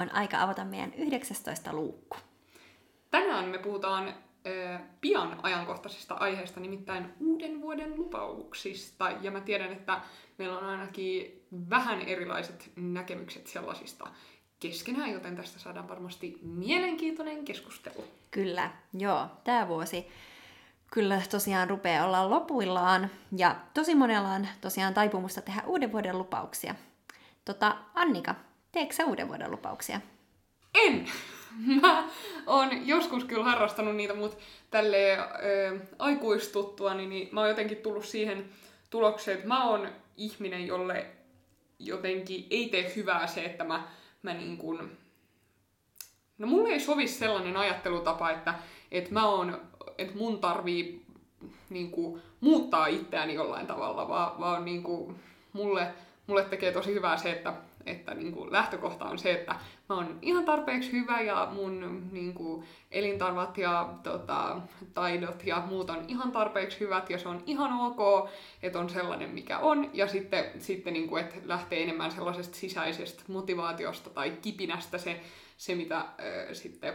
on aika avata meidän 19 luukku. Tänään me puhutaan äh, pian ajankohtaisesta aiheesta, nimittäin uuden vuoden lupauksista. Ja mä tiedän, että meillä on ainakin vähän erilaiset näkemykset sellaisista keskenään, joten tästä saadaan varmasti mielenkiintoinen keskustelu. Kyllä, joo. Tämä vuosi kyllä tosiaan rupeaa olla lopuillaan ja tosi monella on tosiaan taipumusta tehdä uuden vuoden lupauksia. Tota, Annika, teekö sä uuden vuoden lupauksia? En! Mä oon joskus kyllä harrastanut niitä, mutta tälle aikuistuttua, niin, mä oon jotenkin tullut siihen tulokseen, että mä oon ihminen, jolle jotenkin ei tee hyvää se, että mä, mä niin kuin... No mulle ei sovi sellainen ajattelutapa, että, että mä oon, että mun tarvii niin kuin, muuttaa itseäni jollain tavalla, vaan, vaan niin kuin, mulle, mulle tekee tosi hyvää se, että että niin kuin lähtökohta on se, että mä oon ihan tarpeeksi hyvä ja mun niin kuin, elintarvat ja tota, taidot ja muut on ihan tarpeeksi hyvät ja se on ihan ok, että on sellainen mikä on. Ja sitten, sitten niin kuin, että lähtee enemmän sellaisesta sisäisestä motivaatiosta tai kipinästä se, se mitä äh, sitten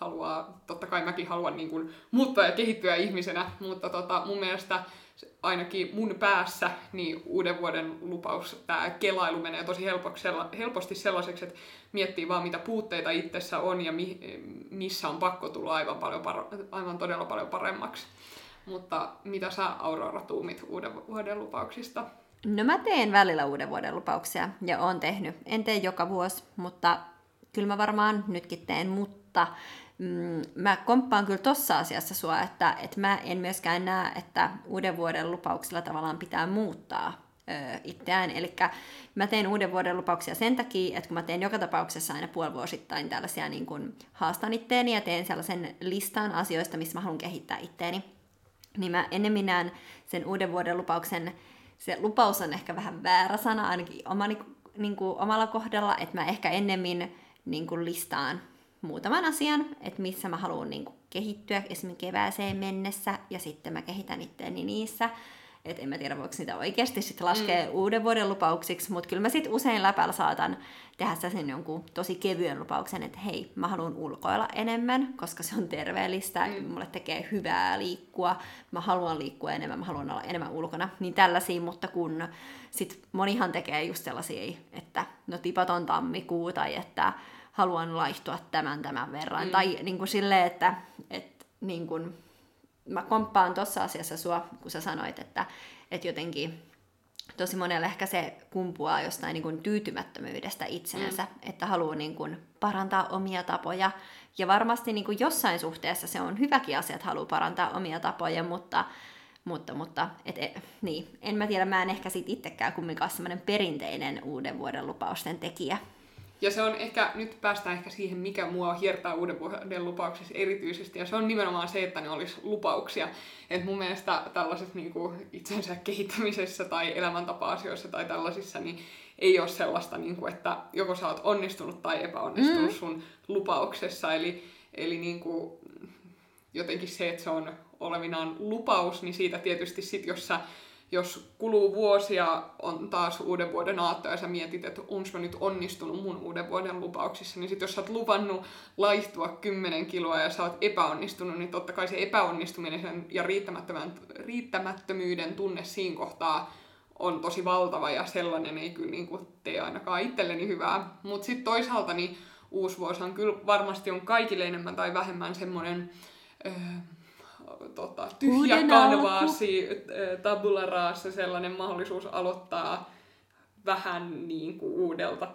haluaa, totta kai mäkin haluan niin kuin, muuttua ja kehittyä ihmisenä, mutta tota, mun mielestä ainakin mun päässä niin uuden vuoden lupaus, tämä kelailu menee tosi helposti sellaiseksi, että miettii vaan mitä puutteita itsessä on ja mi, missä on pakko tulla aivan, paljon aivan todella paljon paremmaksi. Mutta mitä sä Aurora tuumit uuden vuoden lupauksista? No mä teen välillä uuden vuoden lupauksia ja oon tehnyt. En tee joka vuosi, mutta kyllä mä varmaan nytkin teen, mutta mm, mä komppaan kyllä tossa asiassa sua, että, että mä en myöskään näe, että uuden vuoden lupauksilla tavallaan pitää muuttaa itseään. Eli mä teen uuden vuoden lupauksia sen takia, että kun mä teen joka tapauksessa aina puolivuosittain tällaisia niin kun haastan itteeni ja teen sellaisen listan asioista, missä mä haluan kehittää itteeni, niin mä ennemmin näen sen uuden vuoden lupauksen, se lupaus on ehkä vähän väärä sana ainakin omani, niin kuin omalla kohdalla, että mä ehkä ennemmin niin kuin listaan muutaman asian, että missä mä haluan niin kuin, kehittyä esimerkiksi kevääseen mennessä, ja sitten mä kehitän itteeni niissä. Et en mä tiedä, voiko niitä oikeasti sit laskea mm. uuden vuoden lupauksiksi, mutta kyllä mä sitten usein läpällä saatan tehdä sen jonkun tosi kevyen lupauksen, että hei, mä haluan ulkoilla enemmän, koska se on terveellistä, mm. mulle tekee hyvää liikkua, mä haluan liikkua enemmän, mä haluan olla enemmän ulkona, niin tällaisia, mutta kun sit monihan tekee just sellaisia, että no tipaton tammikuu tai että haluan laihtua tämän tämän verran. Mm. Tai niin kuin silleen, että, että niin kuin, mä komppaan tuossa asiassa sua, kun sä sanoit, että, että jotenkin tosi monelle ehkä se kumpuaa jostain niin kuin tyytymättömyydestä itseensä, mm. että haluaa niin kuin parantaa omia tapoja. Ja varmasti niin kuin jossain suhteessa se on hyväkin asia, että haluaa parantaa omia tapoja, mutta, mutta, mutta et, et, niin. en mä tiedä, mä en ehkä sit itsekään kumminkaan semmoinen perinteinen uuden vuoden lupausten tekijä. Ja se on ehkä, nyt päästään ehkä siihen, mikä mua hiertää uuden vuoden lupauksissa erityisesti, ja se on nimenomaan se, että ne olisi lupauksia. Et mun mielestä tällaiset niin kuin itsensä kehittämisessä tai elämäntapa-asioissa tai tällaisissa, niin ei ole sellaista, niin kuin, että joko sä oot onnistunut tai epäonnistunut mm. sun lupauksessa. Eli, eli niin kuin, jotenkin se, että se on olevinaan lupaus, niin siitä tietysti sit, jos sä jos kuluu vuosia, on taas uuden vuoden aatto ja sä mietit, että onko mä nyt onnistunut mun uuden vuoden lupauksissa, niin sit jos sä oot luvannut laihtua 10 kiloa ja sä oot epäonnistunut, niin totta kai se epäonnistuminen ja riittämättömyyden tunne siinä kohtaa on tosi valtava ja sellainen ei kyllä niin tee ainakaan itselleni hyvää. Mutta sitten toisaalta niin uusi vuosihan kyllä varmasti on kaikille enemmän tai vähemmän semmoinen öö, tota, tyhjä kanvaasi, tabula rasa, sellainen mahdollisuus aloittaa vähän niin kuin uudelta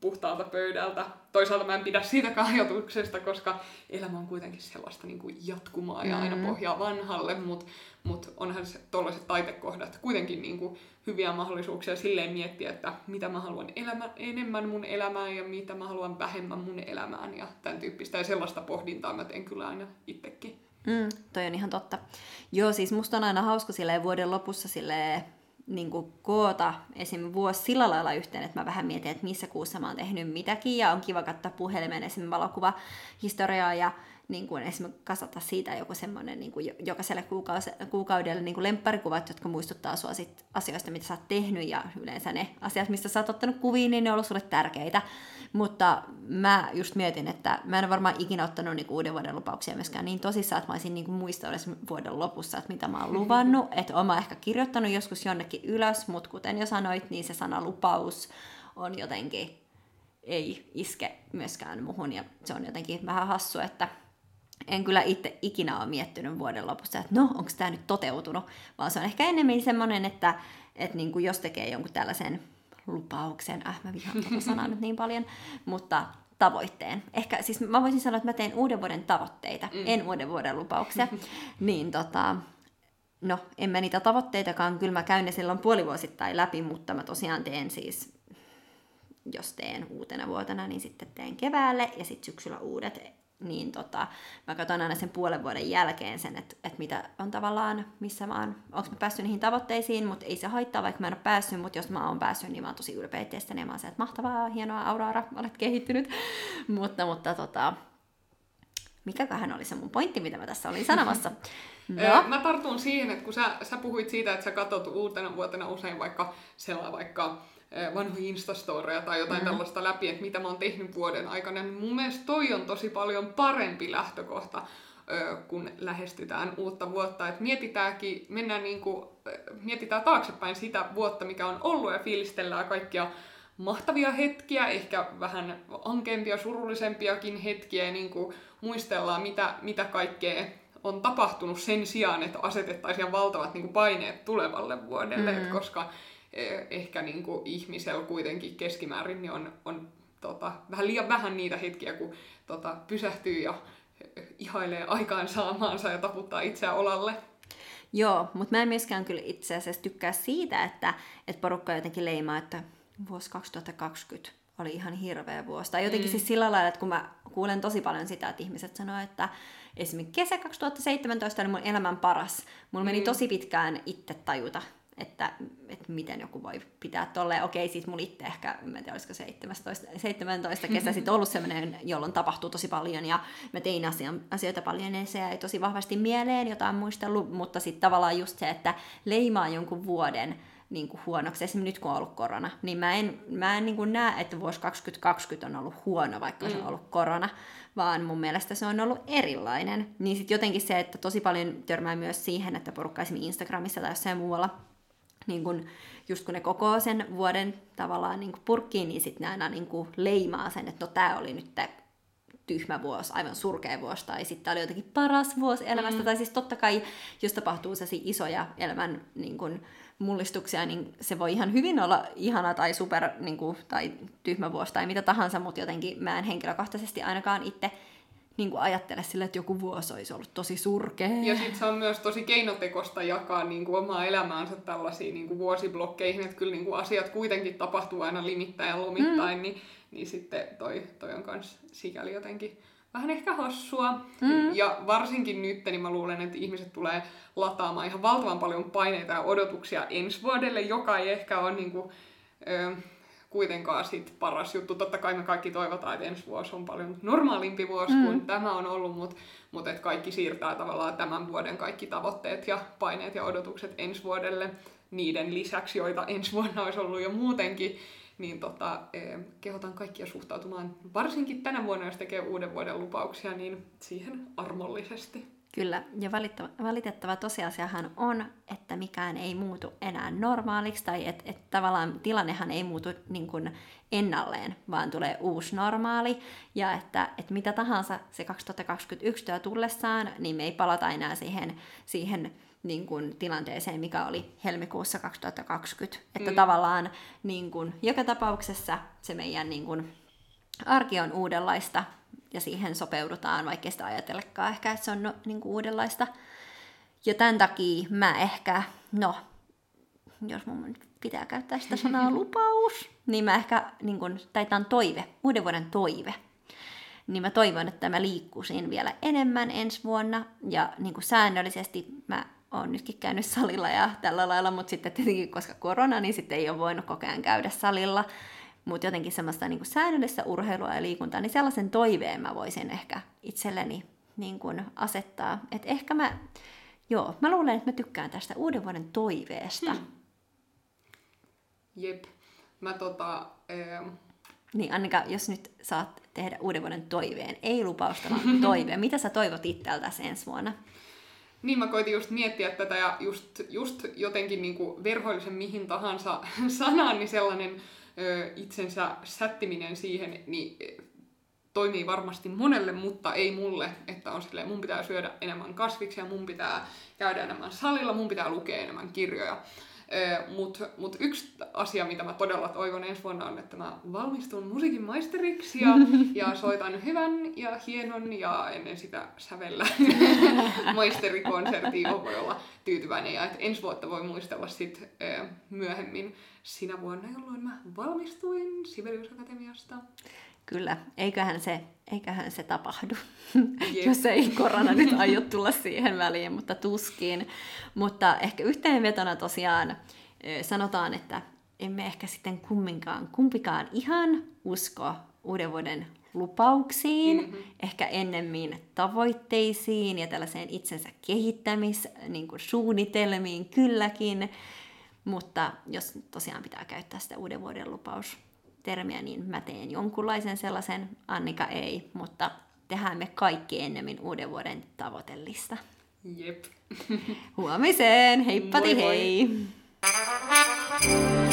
puhtaalta pöydältä. Toisaalta mä en pidä siitä ajatuksesta, koska elämä on kuitenkin sellaista niin kuin jatkumaa ja aina mm. pohjaa vanhalle, mutta mut onhan se tuollaiset taitekohdat kuitenkin niin kuin hyviä mahdollisuuksia silleen miettiä, että mitä mä haluan elämä, enemmän mun elämään ja mitä mä haluan vähemmän mun elämään ja tämän tyyppistä. Ja sellaista pohdintaa mä teen kyllä aina itsekin. Mm, toi on ihan totta. Joo, siis musta on aina hauska silleen vuoden lopussa silleen, niin kuin koota esim. vuosi sillä lailla yhteen, että mä vähän mietin, että missä kuussa mä oon tehnyt mitäkin, ja on kiva katsoa puhelimen esim. valokuvahistoriaa ja, niin kuin esimerkiksi kasata siitä joku semmoinen niin kuin jokaiselle kuukaudelle niin kuin lempparikuvat, jotka muistuttaa sua sit asioista, mitä sä oot tehnyt ja yleensä ne asiat, mistä sä oot ottanut kuviin, niin ne on ollut sulle tärkeitä. Mutta mä just mietin, että mä en ole varmaan ikinä ottanut niin uuden vuoden lupauksia myöskään niin tosissaan, että mä olisin niin muistanut vuoden lopussa, että mitä mä oon luvannut. Että oon mä ehkä kirjoittanut joskus jonnekin ylös, mutta kuten jo sanoit, niin se sana lupaus on jotenkin ei iske myöskään muhun ja se on jotenkin vähän hassu, että en kyllä itse ikinä ole miettinyt vuoden lopussa, että no, onko tämä nyt toteutunut, vaan se on ehkä enemmän semmoinen, että, että niin kuin jos tekee jonkun tällaisen lupauksen, äh mä vihaan tuota sanaa nyt niin paljon, mutta tavoitteen. Ehkä, siis mä voisin sanoa, että mä teen uuden vuoden tavoitteita, mm. en uuden vuoden lupauksia, niin tota, no en mä niitä tavoitteitakaan, kyllä mä käyn ne silloin puolivuosittain läpi, mutta mä tosiaan teen siis, jos teen uutena vuotena, niin sitten teen keväälle ja sitten syksyllä uudet niin tota, mä katson aina sen puolen vuoden jälkeen sen, että, että mitä on tavallaan, missä mä oon, onko mä päässyt niihin tavoitteisiin, mutta ei se haittaa, vaikka mä en ole päässyt, mutta jos mä oon päässyt, niin mä oon tosi ylpeä itsestäni ja mä oon se, että mahtavaa, hienoa, Aurora, olet kehittynyt. mutta, mutta tota, mikäköhän oli se mun pointti, mitä mä tässä olin sanomassa. No. Mä tartun siihen, että kun sä, sä puhuit siitä, että sä katsot uutena vuotena usein vaikka sellainen vaikka vanhoja Instastoreja tai jotain mm. tällaista läpi, että mitä mä oon tehnyt vuoden aikana, niin mun mielestä toi on tosi paljon parempi lähtökohta, kun lähestytään uutta vuotta. Että mietitäänkin, mennään niin kuin, mietitään taaksepäin sitä vuotta, mikä on ollut ja fiilistellään kaikkia mahtavia hetkiä, ehkä vähän ankeampia, surullisempiakin hetkiä ja niin kuin muistellaan, mitä, mitä kaikkea on tapahtunut sen sijaan, että asetettaisiin valtavat niin kuin paineet tulevalle vuodelle, mm. koska Eh, ehkä niin kuin ihmisellä kuitenkin keskimäärin niin on, on tota, vähän liian vähän niitä hetkiä, kun tota, pysähtyy ja ihailee aikaan saamaansa ja taputtaa itseä olalle. Joo, mutta mä en myöskään kyllä itse asiassa tykkää siitä, että, että porukka jotenkin leimaa, että vuosi 2020 oli ihan hirveä vuosi. Tai jotenkin mm. siis sillä lailla, että kun mä kuulen tosi paljon sitä, että ihmiset sanoo, että esimerkiksi kesä 2017 oli mun elämän paras. Mulla mm. meni tosi pitkään itse tajuta, että, että miten joku voi pitää tolleen. Okei, siis mulla itse ehkä, mä en tiedä, olisiko 17, 17 kesä sitten ollut sellainen, jolloin tapahtuu tosi paljon ja mä tein asian, asioita paljon ja se jäi tosi vahvasti mieleen, jotain muistellut, mutta sitten tavallaan just se, että leimaa jonkun vuoden niin kuin huonoksi. Esimerkiksi nyt kun on ollut korona, niin mä en, mä en niin kuin näe, että vuosi 2020 on ollut huono, vaikka mm. se on mm. ollut korona, vaan mun mielestä se on ollut erilainen. Niin sitten jotenkin se, että tosi paljon törmää myös siihen, että porukka esimerkiksi Instagramissa tai jossain muualla niin kun, just kun ne koko sen vuoden tavallaan niin purkkiin, niin sitten ne aina niin leimaa sen, että no tämä oli nyt tyhmä vuosi, aivan surkea vuosi, tai sitten oli jotenkin paras vuosi elämästä, mm. tai siis totta kai, jos tapahtuu sellaisia isoja elämän niin kun, mullistuksia, niin se voi ihan hyvin olla ihana tai super, niin kun, tai tyhmä vuosi tai mitä tahansa, mutta jotenkin mä en henkilökohtaisesti ainakaan itse niin kuin ajattele sille, että joku vuosi olisi ollut tosi surkea. Ja sitten se on myös tosi keinotekosta jakaa niin kuin omaa elämäänsä tällaisiin niin kuin vuosiblokkeihin, että kyllä niin kuin asiat kuitenkin tapahtuu aina limittäin ja lomittain, mm. niin, niin sitten toi, toi on myös sikäli jotenkin vähän ehkä hassua. Mm. Ja varsinkin nyt, niin mä luulen, että ihmiset tulee lataamaan ihan valtavan paljon paineita ja odotuksia ensi vuodelle, joka ei ehkä ole niin kuin, ö, kuitenkaan sit paras juttu. Totta kai me kaikki toivotaan, että ensi vuosi on paljon normaalimpi vuosi mm. kuin tämä on ollut, mutta mut et kaikki siirtää tavallaan tämän vuoden kaikki tavoitteet ja paineet ja odotukset ensi vuodelle niiden lisäksi, joita ensi vuonna olisi ollut jo muutenkin. Niin tota, eh, kehotan kaikkia suhtautumaan, varsinkin tänä vuonna, jos tekee uuden vuoden lupauksia, niin siihen armollisesti. Kyllä, ja valitettava tosiasiahan on, että mikään ei muutu enää normaaliksi, tai että et tavallaan tilannehan ei muutu niin kuin ennalleen, vaan tulee uusi normaali, ja että et mitä tahansa se 2021 työ tullessaan, niin me ei palata enää siihen, siihen niin kuin tilanteeseen, mikä oli helmikuussa 2020. Että mm. tavallaan niin kuin, joka tapauksessa se meidän niin kuin, arki on uudenlaista, ja siihen sopeudutaan, vaikka sitä ajatellekaan. Ehkä, että se on no, niin kuin uudenlaista. Ja tämän takia mä ehkä, no, jos mun pitää käyttää sitä sanaa lupaus, niin mä ehkä, niin kuin, tai tämä on toive, uuden vuoden toive, niin mä toivon, että mä liikkuisin vielä enemmän ensi vuonna, ja niin kuin säännöllisesti mä oon nytkin käynyt salilla ja tällä lailla, mutta sitten tietenkin, koska korona, niin sitten ei ole voinut koko ajan käydä salilla, mutta jotenkin semmoista niin kuin säännöllistä urheilua ja liikuntaa, niin sellaisen toiveen mä voisin ehkä itselleni niin kuin asettaa. Et ehkä mä, joo, mä luulen, että mä tykkään tästä uuden vuoden toiveesta. Hmm. Jep. Mä tota... Ee... Niin Annika, jos nyt saat tehdä uuden vuoden toiveen, ei lupausta, vaan toiveen. Mitä sä toivot itseltäsi ensi vuonna? Niin mä koitin just miettiä tätä ja just, just jotenkin niin kuin verhoillisen mihin tahansa sanaan, niin sellainen ö, itsensä sättiminen siihen, niin toimii varmasti monelle, mutta ei mulle, että on silleen, mun pitää syödä enemmän kasviksia, mun pitää käydä enemmän salilla, mun pitää lukea enemmän kirjoja. Mutta mut yksi asia, mitä mä todella toivon ensi vuonna on, että mä valmistun musiikin maisteriksi ja, ja soitan hyvän ja hienon ja ennen sitä sävellä maisterikonsertiin voi olla tyytyväinen. Ja että ensi vuotta voi muistella sit myöhemmin sinä vuonna, jolloin mä valmistuin Sibelius Akatemiasta. Kyllä, eiköhän se, eiköhän se tapahdu, yep. jos ei korona nyt aio tulla siihen väliin, mutta tuskin. Mutta ehkä yhteenvetona tosiaan sanotaan, että emme ehkä sitten kumminkaan, kumpikaan ihan usko uuden vuoden lupauksiin, mm-hmm. ehkä ennemmin tavoitteisiin ja tällaiseen itsensä kehittämis niin kylläkin, mutta jos tosiaan pitää käyttää sitä uuden vuoden lupaus termiä, niin mä teen jonkunlaisen sellaisen, Annika ei, mutta tehdään me kaikki ennemmin uuden vuoden tavoitellista. Jep. Huomiseen, heippati moi hei! Moi.